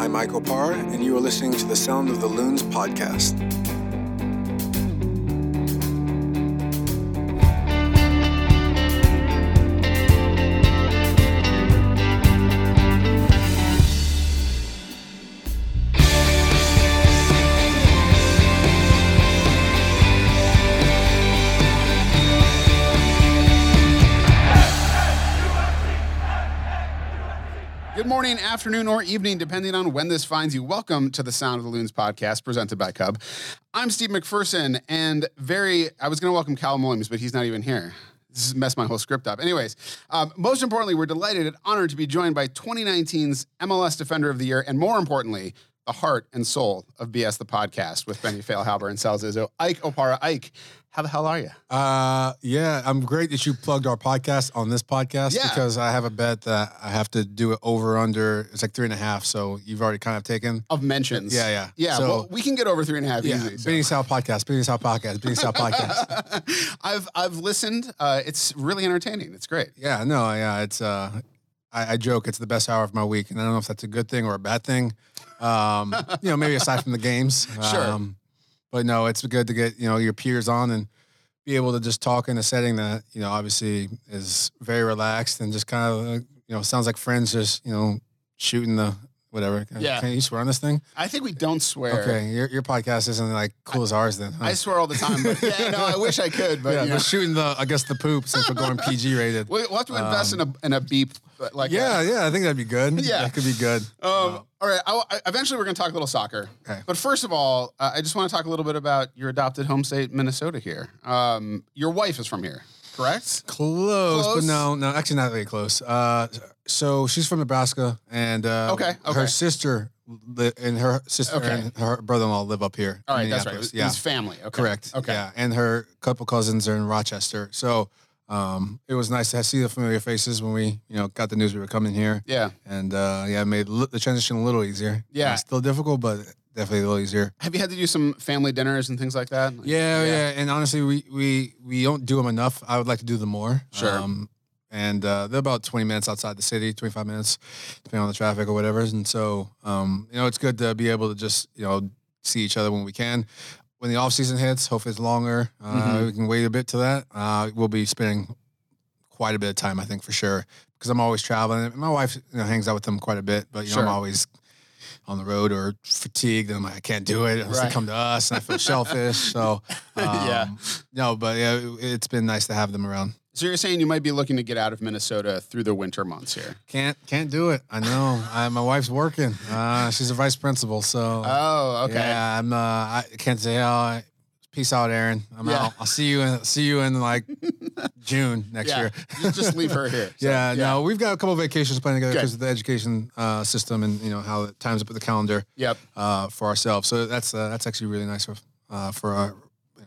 I'm Michael Parr, and you are listening to the Sound of the Loons podcast. Morning, afternoon, or evening, depending on when this finds you. Welcome to the Sound of the Loons podcast presented by Cub. I'm Steve McPherson, and very, I was going to welcome Callum Williams, but he's not even here. This has messed my whole script up. Anyways, um, most importantly, we're delighted and honored to be joined by 2019's MLS Defender of the Year, and more importantly, the heart and soul of BS the podcast with Benny Feilhaber and Sal Zizzo, Ike Opara. Ike, how the hell are you? Uh, yeah, I'm great that you plugged our podcast on this podcast Yeah. because I have a bet that I have to do it over under. It's like three and a half, so you've already kind of taken. Of mentions. Yeah, yeah. Yeah, So- well, we can get over three and a half Yeah, easy. so. Benny Sal podcast, Benny Sal podcast, Benny Sal podcast. I've I've listened. Uh, it's really entertaining. It's great. Yeah, no, yeah, it's uh, I, I joke it's the best hour of my week, and I don't know if that's a good thing or a bad thing. Um, you know, maybe aside from the games, Sure. Um, but no, it's good to get you know your peers on and be able to just talk in a setting that you know obviously is very relaxed and just kind of uh, you know sounds like friends just you know shooting the whatever. Yeah. Can you swear on this thing? I think we don't swear. Okay, your your podcast isn't like cool as ours then. huh? I swear all the time, but yeah, no, I wish I could, but yeah, you know, just shooting the I guess the poop since we're going PG rated. we- we'll have to invest um, in a in a beep, but like Yeah, yeah, I think that'd be good. Yeah. that could be good. Um, all right. I, eventually, we're going to talk a little soccer. Okay. But first of all, uh, I just want to talk a little bit about your adopted home state, Minnesota. Here, um, your wife is from here, correct? Close, Close? but no, no, actually not really close. Uh, so she's from Nebraska, and uh, Okay, okay. her sister and her sister Okay. and her brother-in-law live up here. All right, that's right. Yeah, was family. Okay. correct. Okay. Yeah, and her couple cousins are in Rochester. So um, it was nice to see the familiar faces when we, you know, got the news we were coming here, Yeah. and uh, yeah, it made li- the transition a little easier. Yeah. Uh, still difficult, but definitely a little easier. Have you had to do some family dinners and things like that? Like- Yeah, yeah, and honestly, we we we don't do them enough. I would like to do them more. Sure. Um, and uh, they're about twenty minutes outside the city, twenty five minutes, depending on the traffic or whatever. And so, um, you know, it's good to be able to just you know see each other when we can. When the off season hits, hopefully it's longer. Uh, Mhm. We can wait a bit to that. Uh, we'll be spending quite a bit of time, I think, for sure, because I'm always traveling. My wife you know, hangs out with them quite a bit, but you know, Sure. I'm always on the road or fatigued, and I'm like, I can't do it. Unless Right. they come to us, and I feel shellfish. So, um, Yeah. no, but yeah, it's been nice to have them around. So you're saying you might be looking to get out of Minnesota through the winter months here? Can't can't do it. I know. I, my wife's working. Uh, she's a vice principal, so Oh, okay. yeah, I'm. Uh, I can't say. Oh, peace out, Aaron. I'm Yeah. out. I'll see you in see you in like June next Yeah. year. just, leave her here. So, yeah, no, we've got a couple of vacations planned together because of the education uh, system and you know how it times up with the calendar Yep. uh, for ourselves. So that's uh, that's actually really nice for uh, for our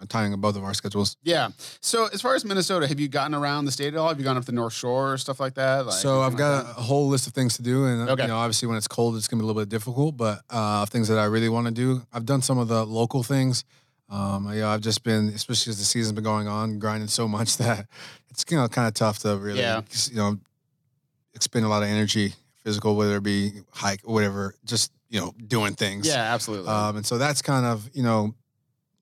you know, timing of both of our schedules. Yeah. So as far as Minnesota, have you gotten around the state at all? Have you gone up the North Shore or stuff like that? Like, so I've got like a, whole list of things to do, and Okay. you know, obviously when it's cold, it's gonna be a little bit difficult. But uh, things that I really want to do, I've done some of the local things. Um, know, I've just been, especially as the season's been going on, grinding so much that it's you know kind of tough to really, Yeah. you know, expend a lot of energy, physical, whether it be hike or whatever, just you know, doing things. Yeah, absolutely. Um, and so that's kind of you know,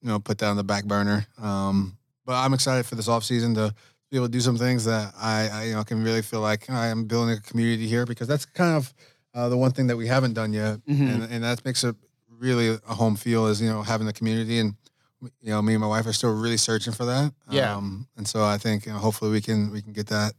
you know, put that on the back burner. Um, but I'm excited for this offseason to be able to do some things that I, I you know can really feel like I am building a community here because that's kind of uh, the one thing that we haven't done yet, Mhm. and and that makes it really a home feel is you know having the community and. You know, me and my wife are still really searching for that. Yeah. Um, and so I think you know, hopefully we can we can get that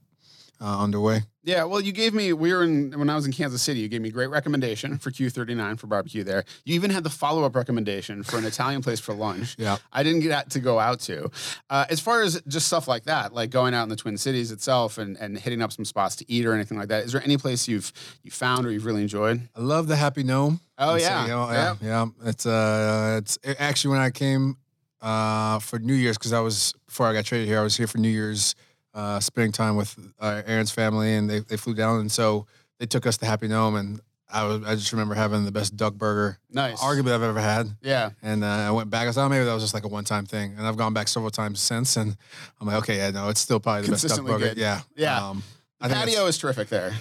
uh, underway. yeah. Well, you gave me, we were in, when I was in Kansas City, you gave me great recommendation for Q39 for barbecue there. You even had the follow up recommendation for an Italian place for lunch. Yeah. I didn't get to go out to. Uh, as far as just stuff like that, like going out in the Twin Cities itself and, and hitting up some spots to eat or anything like that, is there any place you've you found or you've really enjoyed? I love the Happy Gnome. Oh, yeah. you know, yeah, yeah. It's uh, it's it- actually when I came uh for New Year's because I was before I got traded here. I was here for New Year's, uh, spending time with uh, Aaron's family, and they they flew down, and so they took us to Happy Gnome, and I was I just remember having the best duck burger, Nice. arguably I've ever had. Yeah. And uh, I went back. I like, oh, maybe that was just like a one time thing. And I've gone back several times since, and I'm like, okay, yeah, no, it's still probably the best duck burger. good. Yeah, Yeah. Um, The patio is terrific there.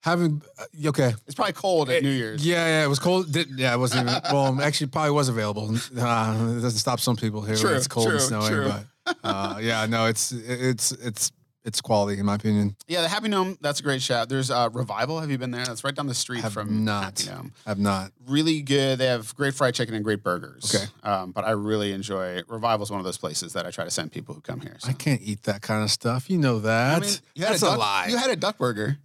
Having uh, okay, It's probably cold at New Year's. yeah, yeah, it was cold. Did, yeah, it wasn't even. Well, actually, probably was available. Uh, it doesn't stop some people here True, when it's cold true, and snowing. true. But uh, yeah, no, it's it's it's it's quality in my opinion. Yeah, the Happy Gnome, that's a great shot. There's uh, Revival. Have you been there? That's right down the street Have from not. Happy Gnome. I've not. Really good. They have great fried chicken and great burgers. Okay. Um, but I really enjoy Revival's one of those places that I try to send people who come here. So. I can't eat that kind of stuff. You know that. I mean, you had That's a, a, lie. You had a duck burger.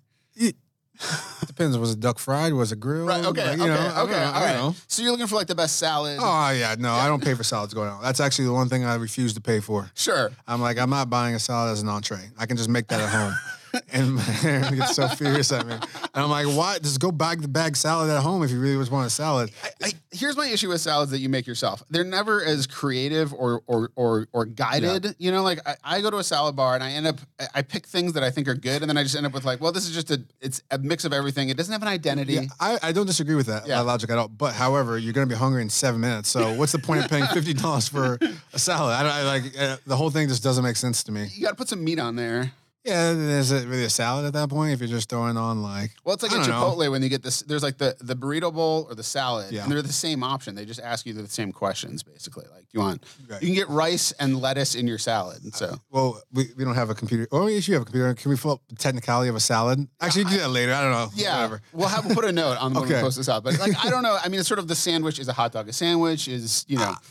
Depends. Was it duck fried? Was it grilled? Right. Okay. Like, okay. you know, I don't okay. know, All I don't know. So you're looking for like the best salad. Oh yeah, no, I don't pay for salads going out. That's actually the one thing I refuse to pay for. Sure. I'm like, I'm not buying a salad as an entree. I can just make that at home. and my Aaron gets so furious at me. And I'm like, why? Just go bag the bag salad at home if you really just want a salad. I, here's my issue with salads that you make yourself. They're never as creative or or or, or guided. You know, like I, I go to a salad bar and I end up I- I pick things that I think are good, and then I just end up with like, well, this is just a it's a mix of everything. It doesn't have an identity. Yeah, I, I don't disagree with that Yeah. logic at all. But however, you're going to be hungry in seven minutes. So what's the point of paying fifty dollars for a salad? I, don't- I like uh, the whole thing just doesn't make sense to me. You got to put some meat on there. Yeah, is it really a salad at that point if you're just throwing on like? Well, it's like I at don't know. Chipotle when you get this. There's like the the burrito bowl or the salad, Yeah. and they're the same option. They just ask you the same questions basically. Like, do you want? Right. You can get rice and lettuce in your salad. And uh, so Well, we, we don't have a computer. Oh, yes, you have a computer. Can we fill up the technicality of a salad? Actually, you can do that later. I don't know. yeah, Whatever. we'll have we'll put a note on when we Okay. post this out. But like, I don't know. I mean, it's sort of the sandwich is a hot dog. A sandwich is you know. Ah,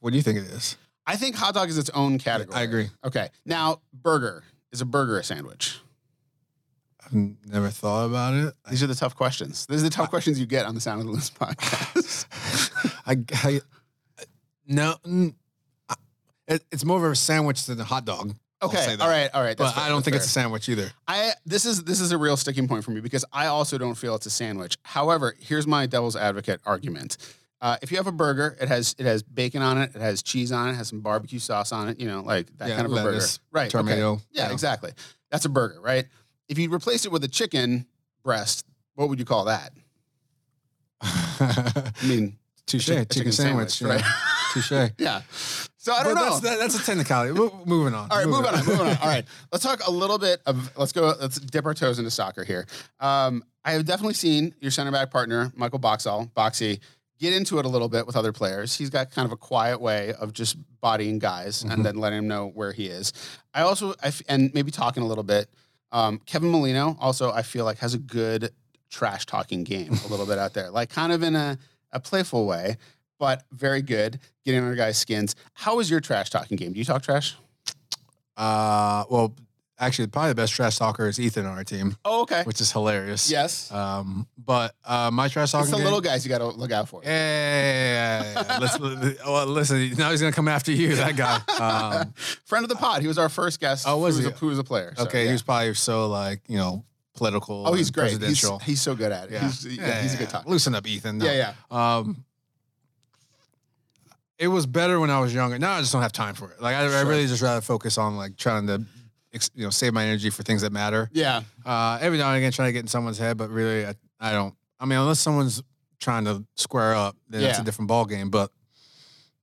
what do you think it is? I think hot dog is its own category. I agree. Okay, now burger is a burger a sandwich? I've never thought about it. These are the tough questions. These are the tough questions you get on the Sound of the Loons podcast. I, I- no, I- it, it's more of a sandwich than a hot dog. Okay, all right, all right. But fair, I don't think fair. it's a sandwich either. I this is this is a real sticking point for me because I also don't feel it's a sandwich. However, here's my devil's advocate argument. Uh, if you have a burger, it has it has bacon on it, it has cheese on it, it has some barbecue sauce on it, you know, like that Yeah, kind of a burger, right? okay. tomato, Yeah, yeah. exactly. That's a burger, right? If you replace it with a chicken breast, what would you call that? I mean, Touche, chicken- chicken, sandwich. sandwich, yeah. Touche. yeah. So I don't But know. That's, that, that's a technicality. Mo- moving on. All right, moving on, moving on. All right, let's talk a little bit of. Let's go. Let's dip our toes into soccer here. Um, I have definitely seen your center back partner, Michael Boxall, Boxy, get into it a little bit with other players. He's got kind of a quiet way of just bodying guys Mhm. and then letting him know where he is. I also, I f- and maybe talking a little bit. Um, Kevin Molino also, I feel like has a good trash talking game a little bit out there, like kind of in a, a playful way, but very good getting under guys' skins. How is your trash talking game? Do you talk trash? Uh, well, actually, probably the best trash talker is Ethan on our team, Oh, okay. which is hilarious. Yes. Um, but uh, my trash talking It's the game- little guys you got to look out for. Yeah, yeah, yeah, yeah. Let's, well, listen, now he's gonna come after you, that guy. Um, Friend of the pod. He was our first guest. Oh, was who he? Was a, who was a player. so, okay, yeah. he was probably so like you know political. Oh, he's great. He's, Presidential. he's so good at it. yeah. He's, yeah, he's a good talker. Loosen up, Ethan. No. Yeah, yeah. Um, it was better when I was younger. Now I just don't have time for it. Like I, I really just rather focus on like trying to, you know, save my energy for things that matter. Yeah. Uh, every now and again, trying to get in someone's head, but really, I, I don't. I mean, unless someone's trying to square up, then it's a different ball game. But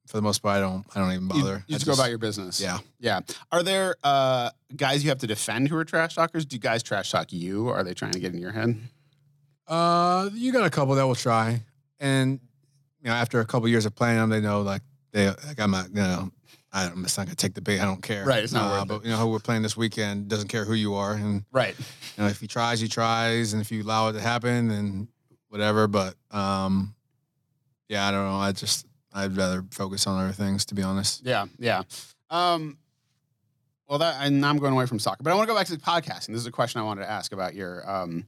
for the most part, I don't. I don't even bother. you I just go about your business. Yeah. Yeah. Are there uh, guys you have to defend who are trash talkers? Do guys trash talk you? Or are they trying to get in your head? Uh, you got a couple that will try, and you know, after a couple years of playing them, they know like they like I'm not, you know, I don't, I'm just not gonna take the bait. I don't care. Right, it's not Uh, but you know, who we're playing this weekend doesn't care who you are, and Right. you know, if he tries, he tries, and if you allow it to happen, then whatever. But um, yeah, I don't know. I just I'd rather focus on other things, to be honest. Yeah. Yeah. Um, well, that and I'm going away from soccer, but I want to go back to the podcasting. This is a question I wanted to ask about your um,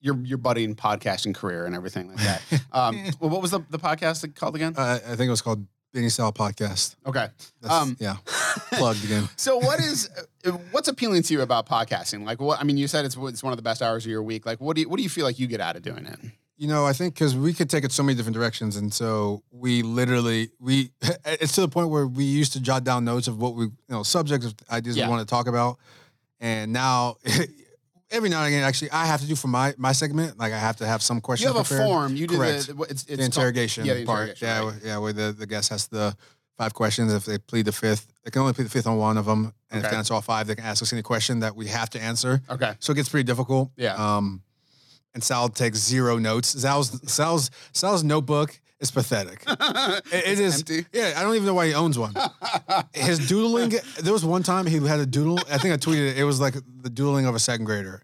your your budding podcasting career and everything like that. Um, well, what was the, the podcast called again? Uh, I think it was called Sal Podcast. Okay. That's, Um, yeah, plugged again. So what is what's appealing to you about podcasting? Like what I mean, you said it's it's one of the best hours of your week. Like what do you what do you feel like you get out of doing it? You know, I think because we could take it so many different directions, and so we literally we it's to the point where we used to jot down notes of what we you know subjects of ideas Yeah. we want to talk about, and now every now and again, actually, I have to do for my my segment like I have to have some questions. You have a prepared. form. You do Correct. the it's, it's the called- interrogation yeah, the part. interrogation, yeah, right. where- yeah, where the, the guest has the five questions. If they plead the fifth, they can only plead the fifth on one of them, and if they answer all five, they can ask us any question that we have to answer. Okay. So it gets pretty difficult. Yeah. Um, and Sal takes zero notes. Sal's Sal's Sal's notebook is pathetic. it, it is empty? Yeah, I don't even know why he owns one. His doodling. There was one time he had a doodle. I think I tweeted it. It was like the doodling of a second grader.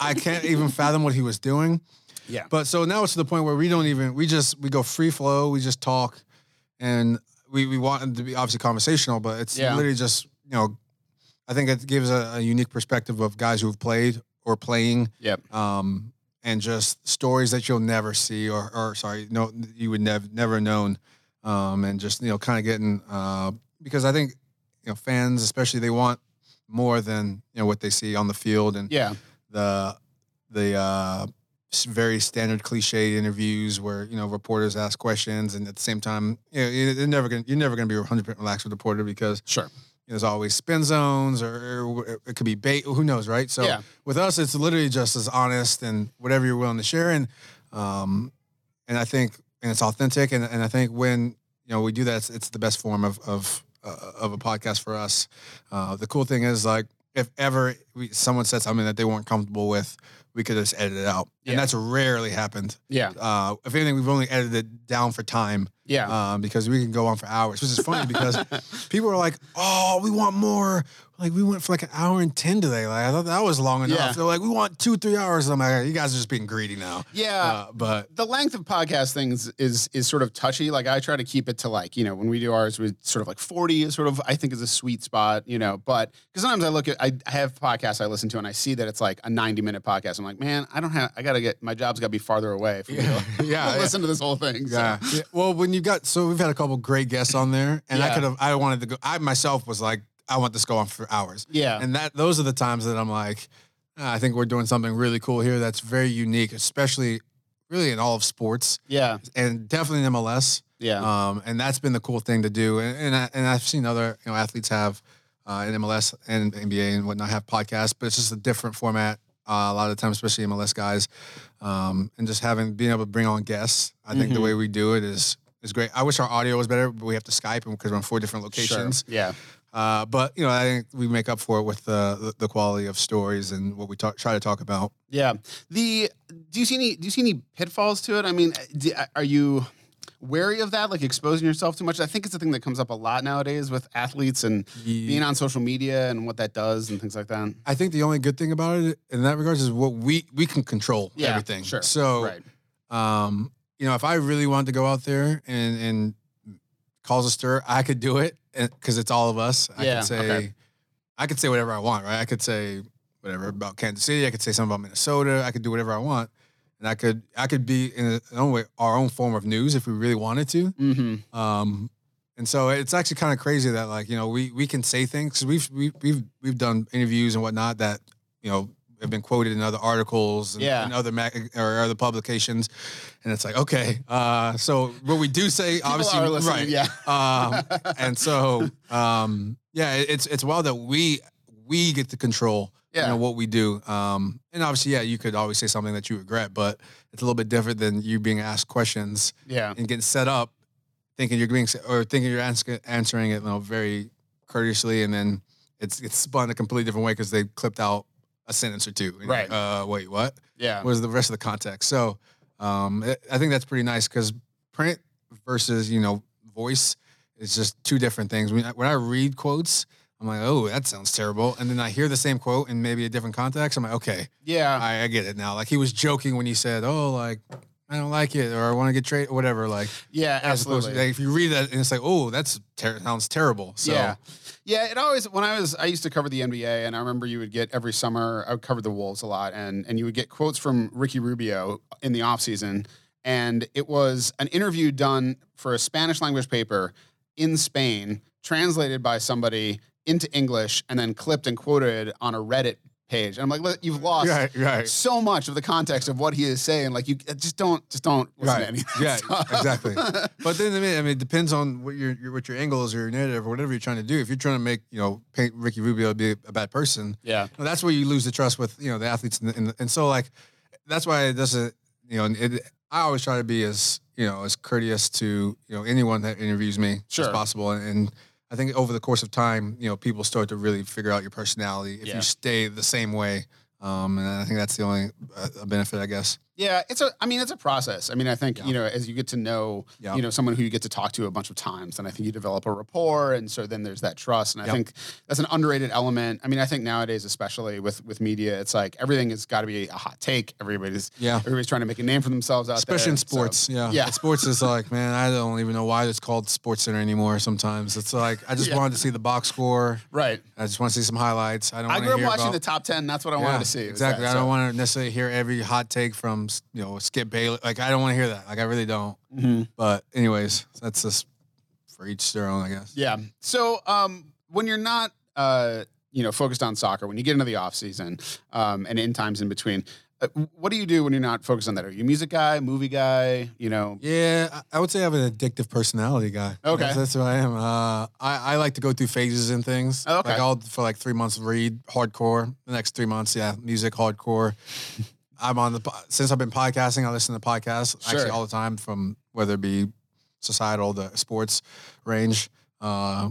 I can't even fathom what he was doing. Yeah. But so now it's to the point where we don't even we just we go free flow. We just talk, and we we want it to be obviously conversational, but it's Yeah. literally just you know, I think it gives a, a unique perspective of guys who've played or playing, Yep. um, and just stories that you'll never see or or sorry, no, you would never never known, um, and just you know, kind of getting uh, because I think you know fans especially they want more than you know what they see on the field and Yeah. the the uh, very standard cliche interviews where you know reporters ask questions and at the same time you know, you- you're never gonna you're never gonna be 100 percent relaxed with a reporter because Sure. There's always spin zones or, it could be bait who knows right? So Yeah. with us it's literally just as honest and whatever you're willing to share. And um and I think and it's authentic. And, and I think when you know we do that it's, it's the best form of of uh, of a podcast for us. Uh, the cool thing is like if ever we, someone said something that they weren't comfortable with we could just edit it out Yeah. and that's rarely happened Yeah. uh, if anything we've only edited it down for time Yeah. um, because we can go on for hours, which is funny because people are like, "Oh, we want more." Like we went for like an hour and ten today. Like I thought that was long enough. Yeah. They're like, "We want two, three hours." I'm like, "You guys are just being greedy now." yeah. Uh, but the length of podcast things is is sort of touchy. Like I try to keep it to like you know when we do ours, we sort of like forty is sort of I think is a sweet spot. You know, but because sometimes I look at I have podcasts I listen to and I see that it's like a ninety minute podcast. I'm like, man, I don't have. I gotta get my job's got to be farther away from yeah, yeah, yeah. listen to this whole thing. so. Yeah. yeah. Well, when you got so we've had a couple great guests on there, and I could have I wanted to go. I myself was like, I want this to go on for hours. Yeah. And that those are the times that I'm like, "Ah, I think we're doing something really cool here. That's very unique, especially really in all of sports yeah. and definitely in MLS. Yeah. Um, and that's been the cool thing to do. And and, I, and I've seen other you know athletes have uh, in MLS and NBA and whatnot have podcasts, but it's just a different format. Uh, a lot of the time, especially MLS guys, um, and just having being able to bring on guests. I think the Mhm. way we do it is is great. I wish our audio was better, but we have to Skype because we're on four different locations. Sure. Yeah. Uh, but you know, I think we make up for it with the the, the quality of stories and what we talk, try to talk about. Yeah. The do you see any do you see any pitfalls to it? I mean, do, are you wary of that, like exposing yourself too much? I think it's a thing that comes up a lot nowadays with athletes and being on social media and what that does and things like that. I think the only good thing about it in that regards is what we we can control Yeah, everything. sure. So right. um, you know, if I really wanted to go out there and and cause a stir, I could do it because it's all of us. I Yeah, could say, okay. I could say whatever I want, right? I could say whatever about Kansas City. I could say something about Minnesota. I could do whatever I want, and I could I could be in a, own way our own form of news if we really wanted to. Mm-hmm. Um, and so it's actually kind of crazy that like you know we we can say things because we've we, we've we've done interviews and whatnot that you know have been quoted in other articles and, Yeah. and other mag- or other publications, and it's like okay, uh, so what we do say obviously are right, yeah. um, and so um, yeah, it's it's wild that we we get to control Yeah. you know what we do, um, and obviously yeah, you could always say something that you regret, but it's a little bit different than you being asked questions Yeah. and getting set up, thinking you're being or thinking you're ans- answering it, you know, very courteously, and then it's it's spun a completely different way because they clipped out a sentence or two. Right. Uh, wait, what? Yeah. What is the rest of the context? So, um, it- I think that's pretty nice because print versus you know voice is just two different things. When I, when I read quotes. I'm like, oh, that sounds terrible. And then I hear the same quote in maybe a different context. I'm like, okay, Yeah. I, I get it now. Like he was joking when he said, "Oh, like I don't like it," or "I want to get traded," or whatever. Like yeah. Absolutely. to like, if you read that and it's like, "Oh, that's ter- sounds terrible." So Yeah. Yeah, it always when I was I used to cover the NBA and I remember you would get every summer I would cover the Wolves a lot and and you would get quotes from Ricky Rubio in the offseason and it was an interview done for a Spanish language paper in Spain translated by somebody into English and then clipped and quoted on a Reddit page. And I'm like, "Look, you've lost right, right, so much of the context of what he is saying. Like you uh, just don't just don't listen to right. any of that Yeah, stuff. exactly. But then I mean, I mean, it depends on what your, your what your angle is or your narrative or whatever you're trying to do. If you're trying to make you know paint Ricky Rubio to be a bad person, yeah. well, that's where you lose the trust with you know the athletes and, and, and so like that's why it doesn't you know it, I always try to be as you know as courteous to you know anyone that interviews me Sure. as possible and I think over the course of time you know people start to really figure out your personality if Yeah. you stay the same way um, and I think that's the only uh, benefit I guess Yeah, it's a. I mean, it's a process. I mean, I think Yeah. you know, as you get to know, Yeah. you know, someone who you get to talk to a bunch of times, and I think you develop a rapport, and so then there's that trust. And I Yep. think that's an underrated element. I mean, I think nowadays, especially with with media, it's like everything has got to be a hot take. Everybody's Yeah. everybody's trying to make a name for themselves out there. Especially there. in So- sports, yeah. yeah. Sports is like, man, I don't even know why it's called Sports Center anymore. Sometimes it's like I just Yeah. wanted to see the box score. right. I just want to see some highlights. I don't. I grew up hear watching about, the top ten. That's what I wanted to see. Exactly. that, I so- don't want to necessarily hear every hot take from you know Skip Bayless. Like I don't want to hear that. Like I really don't. Mhm. But anyways, that's just for each their own, I guess. Yeah. So um, when you're not, uh, you know, focused on soccer, when you get into the off season um, and in times in between, uh, what do you do when you're not focused on that? Are you a music guy, movie guy? You know. Yeah, I would say I have an addictive personality guy. Okay. that's, that's who I am. Uh, I, I like to go through phases and things. Oh, okay. Like I'll for like three months read hardcore. The next three months, yeah, music hardcore. I'm on the since I've been podcasting. I listen to podcasts Sure. actually all the time, from whether it be societal the sports range. Uh,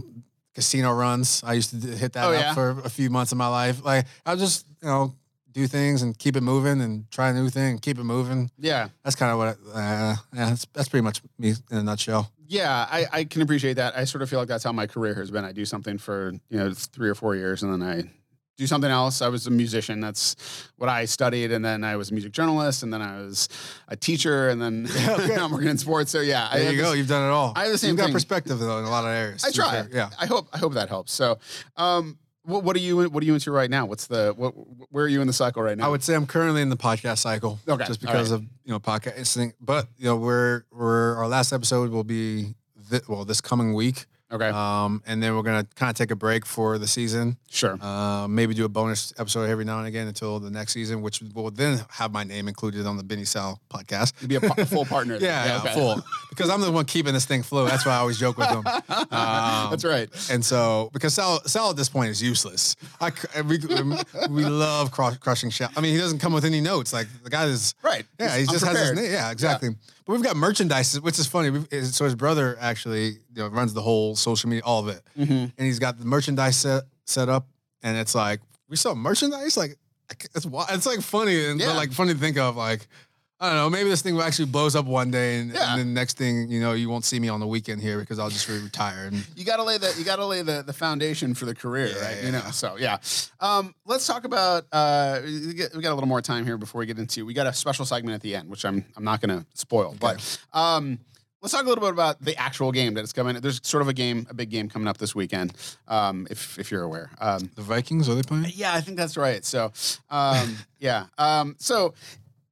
casino runs. I used to hit that Oh, up yeah? for a few months of my life. Like I'll just you know do things and keep it moving and try a new thing and keep it moving Yeah. that's kind of what. I, uh, yeah, that's that's pretty much me in a nutshell. Yeah, I, I can appreciate that. I sort of feel like that's how my career has been. I do something for you know three or four years, and then I do something else. I was a musician. That's what I studied, and then I was a music journalist, and then I was a teacher, and then okay. I'm working in sports. So yeah, I There have you go. this- You've done it all. I have the same You've got thing. perspective though in a lot of areas. I try. fair. Yeah. I hope I hope that helps. So, um, what, what are you what are you into right now? What's the what where are you in the cycle right now? I would say I'm currently in the podcast cycle. Okay, Just because right. of you know podcasting, but you know we're we're our last episode will be thi- well this coming week, okay, um, and then we're gonna kind of take a break for the season. sure. Uh, maybe do a bonus episode every now and again until the next season, which will then have my name included on the Benny Sal podcast. You'd be a, full partner. Yeah, yeah, okay. full. Because I'm the one keeping this thing flow. That's why I always joke with him. Um, That's right. And so, because Sal, Sal at this point is useless. I, we, we love cru- crushing shot. I mean, he doesn't come with any notes. Like the guy is, Right. yeah, he He's just has his name. Yeah, exactly. But we've got merchandise, which is funny. We've, so his brother actually, you know, runs the whole social media, all of it, Mhm. and he's got the merchandise set set up, and it's like we sell merchandise. Like it's it's like funny and Yeah. like funny to think of. Like I don't know, maybe this thing actually blows up one day, and, Yeah. and then next thing you know, you won't see me on the weekend here because I'll just retire. And You gotta lay the you gotta lay the, the foundation for the career, Yeah, right? yeah, You know. So yeah. Um, let's talk about uh, we got a little more time here before we get into we got a special segment at the end, which I'm I'm not gonna spoil, but um, let's talk a little bit about the actual game that is coming. There's sort of a game, a big game coming up this weekend. Um, if if you're aware. Um, the Vikings are they playing? yeah, I think that's right. So, um, yeah. Um, so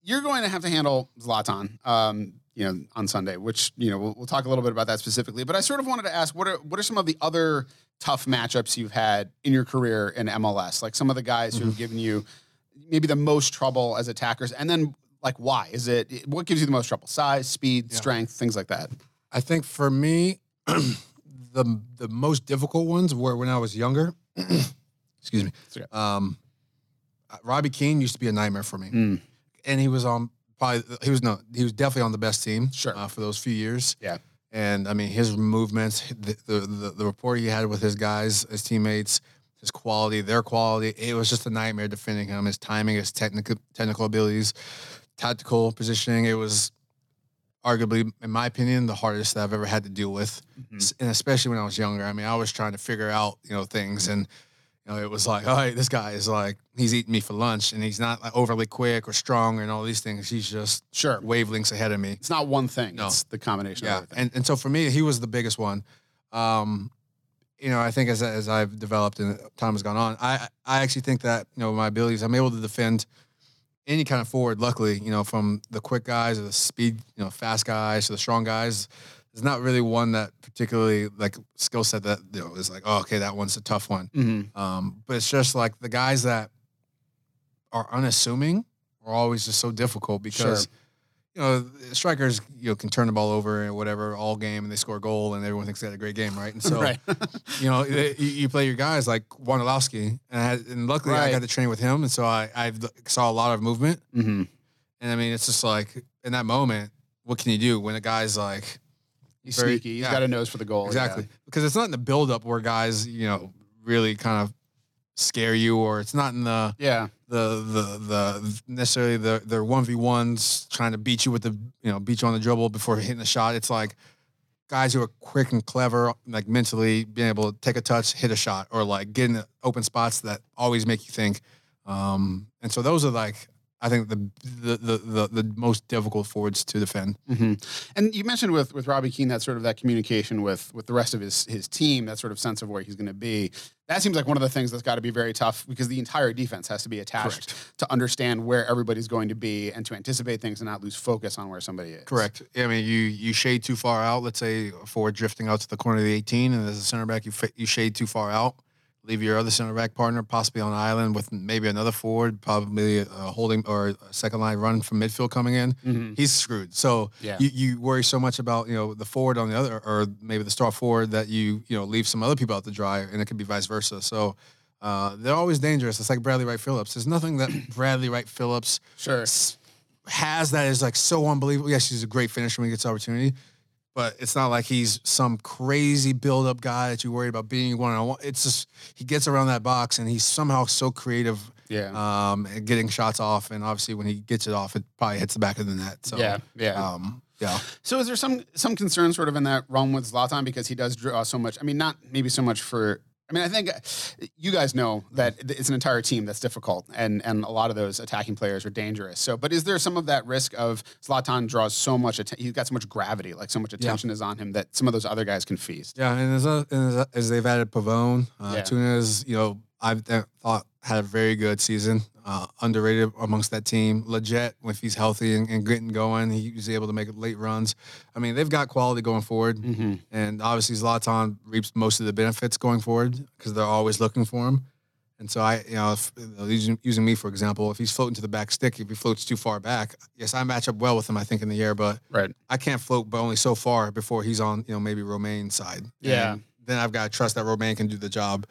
you're going to have to handle Zlatan, um, you know, on Sunday, which you know we'll, we'll talk a little bit about that specifically. But I sort of wanted to ask, what are what are some of the other tough matchups you've had in your career in MLS? Like some of the guys who have given you maybe the most trouble as attackers, and then like why is it? What gives you the most trouble? Size, speed, Yeah. strength, things like that. I think for me, the the most difficult ones were when I was younger. excuse me. Um, Robbie Keane used to be a nightmare for me, Mm. And he was on probably he was no he was definitely on the best team. Sure. uh, for those few years. Yeah. and I mean his movements, the the, the the rapport he had with his guys, his teammates. His quality, their quality, it was just a nightmare defending him. His timing, his technical technical abilities, tactical positioning. It was arguably, in my opinion, the hardest that I've ever had to deal with, Mhm. And especially when I was younger. I mean, I was trying to figure out, you know, things, and you know, it was like, all right, this guy is like, he's eating me for lunch, and he's not like overly quick or strong and all these things. He's just Sure. wavelengths ahead of me. It's not one thing. No. It's the combination of Yeah, and and so for me, he was the biggest one. Um, you know, I think as as I've developed and time has gone on, I I actually think that you know my abilities, I'm able to defend any kind of forward. Luckily, you know, from the quick guys or the speed, you know, fast guys to the strong guys. There's not really one that particularly like skill set that you know is like, oh, okay, that one's a tough one. Mhm. Um, but it's just like the guys that are unassuming are always just so difficult because you know strikers you know can turn the ball over and whatever all game and they score a goal and everyone thinks they had a great game, right? And so right. you know you, you play your guys like Wondolowski and, I had, and luckily I got to train with him and so I I saw a lot of movement hmm and I mean it's just like in that moment what can you do when a guy's like He's Very- sneaky. He's yeah. got a nose for the goal. Exactly. Because it's not in the buildup where guys, you know, really kind of scare you or it's not in the Yeah. the the the necessarily the their one v ones trying to beat you with the you know beat you on the dribble before hitting the shot. It's like guys who are quick and clever, like mentally being able to take a touch, hit a shot, or like get in open spots that always make you think. Um, and so those are like I think the the the the, the most difficult forwards to defend. hmm And you mentioned with with Robbie Keane that sort of that communication with with the rest of his his team, that sort of sense of where he's going to be. That seems like one of the things that's got to be very tough because the entire defense has to be attached to understand where everybody's going to be and to anticipate things and not lose focus on where somebody is. Correct. Yeah, I mean, you you shade too far out. Let's say a forward drifting out to the corner of the 18, and as a center back, you you shade too far out. Leave your other center back partner possibly on an island with maybe another forward, probably a holding or a second line run from midfield coming in. Mhm. He's screwed. So Yeah. you, you worry so much about you know the forward on the other, or maybe the star forward that you you know leave some other people out to dry, and it could be vice versa. So. Uh, they're always dangerous. It's like Bradley Wright Phillips. There's nothing that Bradley Wright Phillips Sure. has that is like so unbelievable. Yes, he's a great finisher when he gets opportunity, but it's not like he's some crazy build up guy that you worry about being one on one. It's just he gets around that box and he's somehow so creative Yeah. um, at getting shots off. And obviously, when he gets it off, it probably hits the back of the net. So yeah. Yeah. um, yeah. So is there some some concern sort of in that realm with Zlatan because he does draw so much? I mean, not maybe so much for. I mean, I think uh, you guys know that it's an entire team that's difficult, and and a lot of those attacking players are dangerous. So, but is there some of that risk of Zlatan draws so much? Atten- he's got so much gravity, like so much attention is on him that some of those other guys can feast. Yeah, and as, a, and as, as they've added Pavón, uh, Yeah. Tuna's, you know, I've thought had a very good season, uh, underrated amongst that team. Legit, if he's healthy and, and getting going, he's able to make late runs. I mean, they've got quality going forward, Mm-hmm. and obviously Zlatan reaps most of the benefits going forward because they're always looking for him. And so I, you know, if, using, using me for example, if he's floating to the back stick, if he floats too far back, yes, I match up well with him. I think in the air, but Right. I can't float, but only so far before he's on, you know, maybe Romain's side. Yeah. And then I've got to trust that Romain can do the job.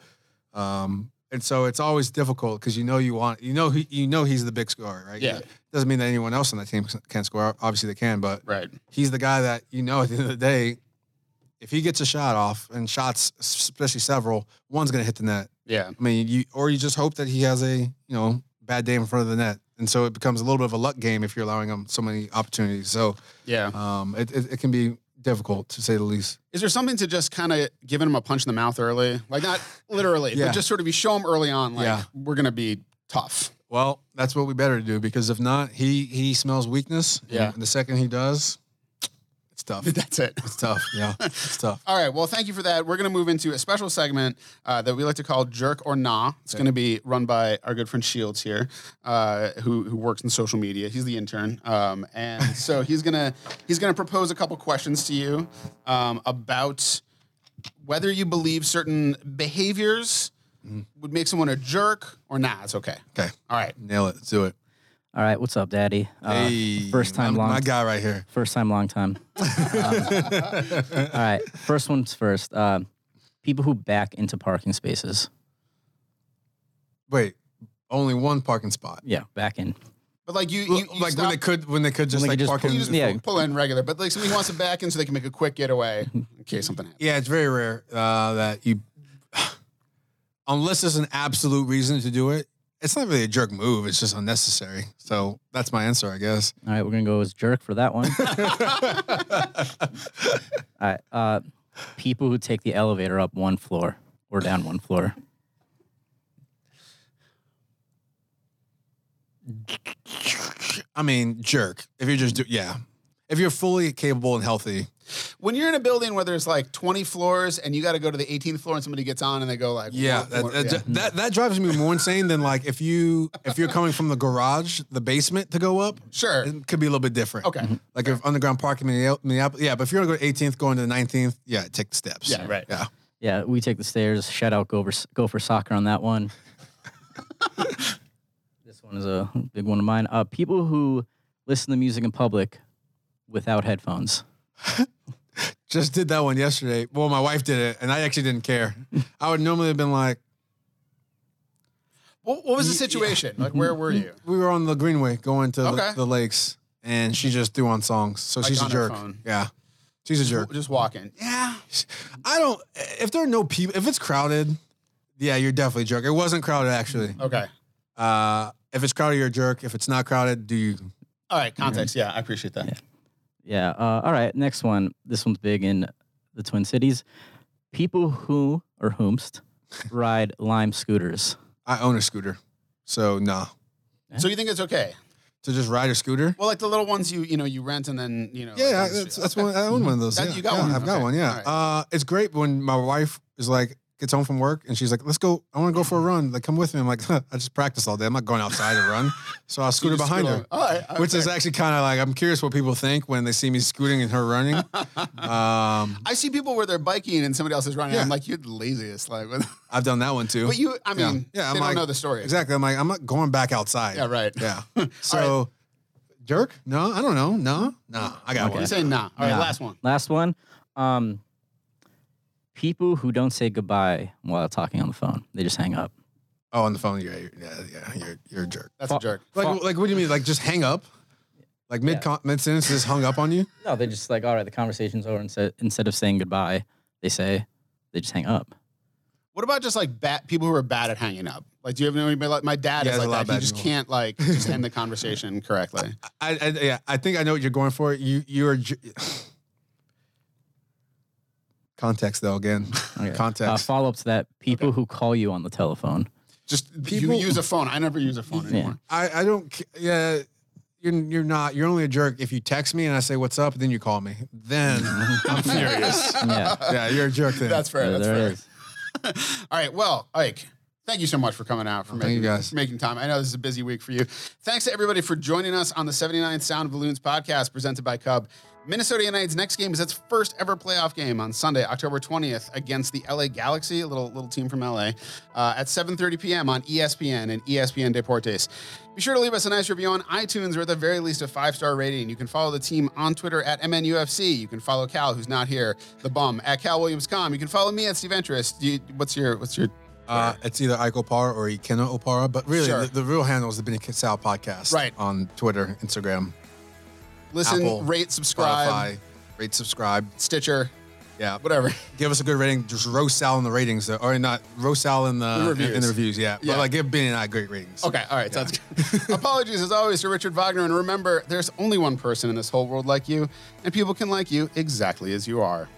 Um, and so it's always difficult because you know you want, you know, he, you know he's the big scorer, right? Yeah. It Doesn't mean that anyone else on that team can't score. Obviously they can, but Right. he's the guy that you know at the end of the day, if he gets a shot off and shots, especially several, one's gonna hit the net. Yeah. I mean, you or you just hope that he has a you know bad day in front of the net, and so it becomes a little bit of a luck game if you're allowing him so many opportunities. So Yeah. um, it, it, it can be difficult to say the least. Is there something to just kind of giving him a punch in the mouth early? Like not literally, Yeah. but just sort of you show him early on, like Yeah. we're gonna be tough. Well, that's what we better do because if not, he he smells weakness. Yeah. And the second he does, tough. That's it. It's tough. Yeah. It's tough. All right. Well, thank you for that. We're going to move into a special segment uh, that we like to call Jerk or Nah. It's going to be run by our good friend Shields here, uh, who who works in social media. He's the intern, um, and so he's gonna he's gonna propose a couple questions to you um, about whether you believe certain behaviors would make someone a jerk or nah. It's okay. Okay. All right. Nail it. Let's do it. All right, what's up, Daddy? Uh, hey, first time, my, long My guy right here. First time, long time. Um, all right, first one's first. Uh, people who back into parking spaces. Wait, only one parking spot. Yeah, back in. But like you, you, you like when they could, when they could just When they like could just park pull- in. you just yeah. pull, pull in regular, but like somebody wants to back in so they can make a quick getaway in case something happens. Yeah, it's very rare uh, that you, unless there's an absolute reason to do it. It's not really a jerk move. It's just unnecessary. So that's my answer, I guess. All right, we're gonna go as jerk for that one. All right, uh, people who take the elevator up one floor or down one floor. I mean, jerk. If you're just do, yeah, if you're fully capable and healthy, When you're in a building where there's like 20 floors and you got to go to the 18th floor and somebody gets on and they go like, yeah, "What- that, what-" that, yeah. that that drives me more insane than like if you if you're coming from the garage, the basement to go up. sure. It could be a little bit different. Okay. Like if underground parking, Minneapolis, Minneapolis- yeah. But if you're gonna go to 18th, going to the 19th, yeah, take the steps. Yeah, right. Yeah. Yeah, we take the stairs. Shout out go for go for soccer on that one. this one is a big one of mine. Uh, people who listen to music in public without headphones. Just did that one yesterday. Well, my wife did it, and I actually didn't care. I would normally have been like, What, what was the situation? Like, where were you? we were on the Greenway going to Okay. the, the lakes, and she just threw on songs. So Like she's a on her jerk. phone. Yeah, she's a jerk. Just walking. Yeah. I don't. If there are no people, if it's crowded, Yeah, you're definitely a jerk. It wasn't crowded actually. Okay. Uh, if it's crowded, you're a jerk. If it's not crowded, do you? All right. Context. Yeah, I appreciate that. Yeah. Uh, all right. Next one. This one's big in the Twin Cities. People who or whomst ride Lime scooters. I own a scooter, so no. So you think it's okay? To just ride a scooter? Well, like the little ones you you know you rent and then you know. Yeah, like, I, that's, that's Okay. one. I own one of those. That- yeah. you got Yeah, one? I've got Okay. one. Yeah. All right. Uh, it's great when my wife is like gets home from work and she's like, "Let's go. I want to go for a run. Like, come with me." I'm like, "I just practice all day. I'm not going outside to run." So I'll You scooter behind scoot her. along. All right. all Which is actually kind of like I'm curious what people think when they see me scooting and her running. Um, I see people where they're biking and somebody else is running. Yeah. I'm like, you're the laziest. Like, I've done that one too. But you, I Yeah. mean, Yeah, they I'm don't like- know the story. Exactly. I'm like, I'm not going back outside. Yeah, right. Yeah. So, jerk? No, I don't know. No, no, I got You one. say nah. All right, Nah. last one. Last one. Um, people who don't say goodbye while talking on the phone. They just hang up. Oh, on the phone. Yeah, you're, yeah, yeah. You're, you're a jerk. That's a jerk. Like, like, what do you mean? Like, just hang up? Like mid con- mid sentence, just hung up on you? No, they just like, all right, the conversation's over. Instead, instead of saying goodbye, they say, they just hang up. What about just like bad people who are bad at hanging up? Like, do you have anybody like my dad Yeah, is there's a lot like that? He just people. can't like just end the conversation correctly. I, I, yeah, I think I know what you're going for. You, you're. Ju- Context though. Again, Okay. Uh, context. follow up to that. People who call you on the telephone. Just People- you use a phone. I never use a phone anymore. I, I don't. Yeah, you're, you're not. You're only a jerk if you text me and I say what's up, then you call me. Then I'm furious. Yeah. Yeah, you're a jerk. Then That's fair. there That's fair. it is. All right. Well, Ike, thank you so much for coming out for thank making, you, guys. making time. I know this is a busy week for you. Thanks to everybody for joining us on the 79th Sound of the Loons podcast presented by Cub. Minnesota United's next game is its first ever playoff game on Sunday, October 20th, against the LA Galaxy, a little little team from LA, uh, at 7:30 p.m. on ESPN and ESPN Deportes. Be sure to leave us a nice review on iTunes or at the very least a five star rating. You can follow the team on Twitter at MNUFC. You can follow Cal, who's not here, the bum, at CalWilliams.com. You can follow me at Steve Entrust. Do you, what's your what's your Uh, it's either Ike Opara or Ikena Opara, but really Sure. the, the real handle is the Benny Sal podcast. Right. On Twitter, Instagram, listen, Apple, rate, subscribe, Spotify, rate, subscribe. Stitcher, Yeah. whatever. Give us a good rating. Just roast Sal in the ratings, though, or not roast Sal in the, The reviews. In, the reviews. Yeah. Yeah. But like give Benny and I great ratings. Okay, all right, sounds good. Apologies as always to Richard Wagner, and remember, there's only one person in this whole world like you, and people can like you exactly as you are.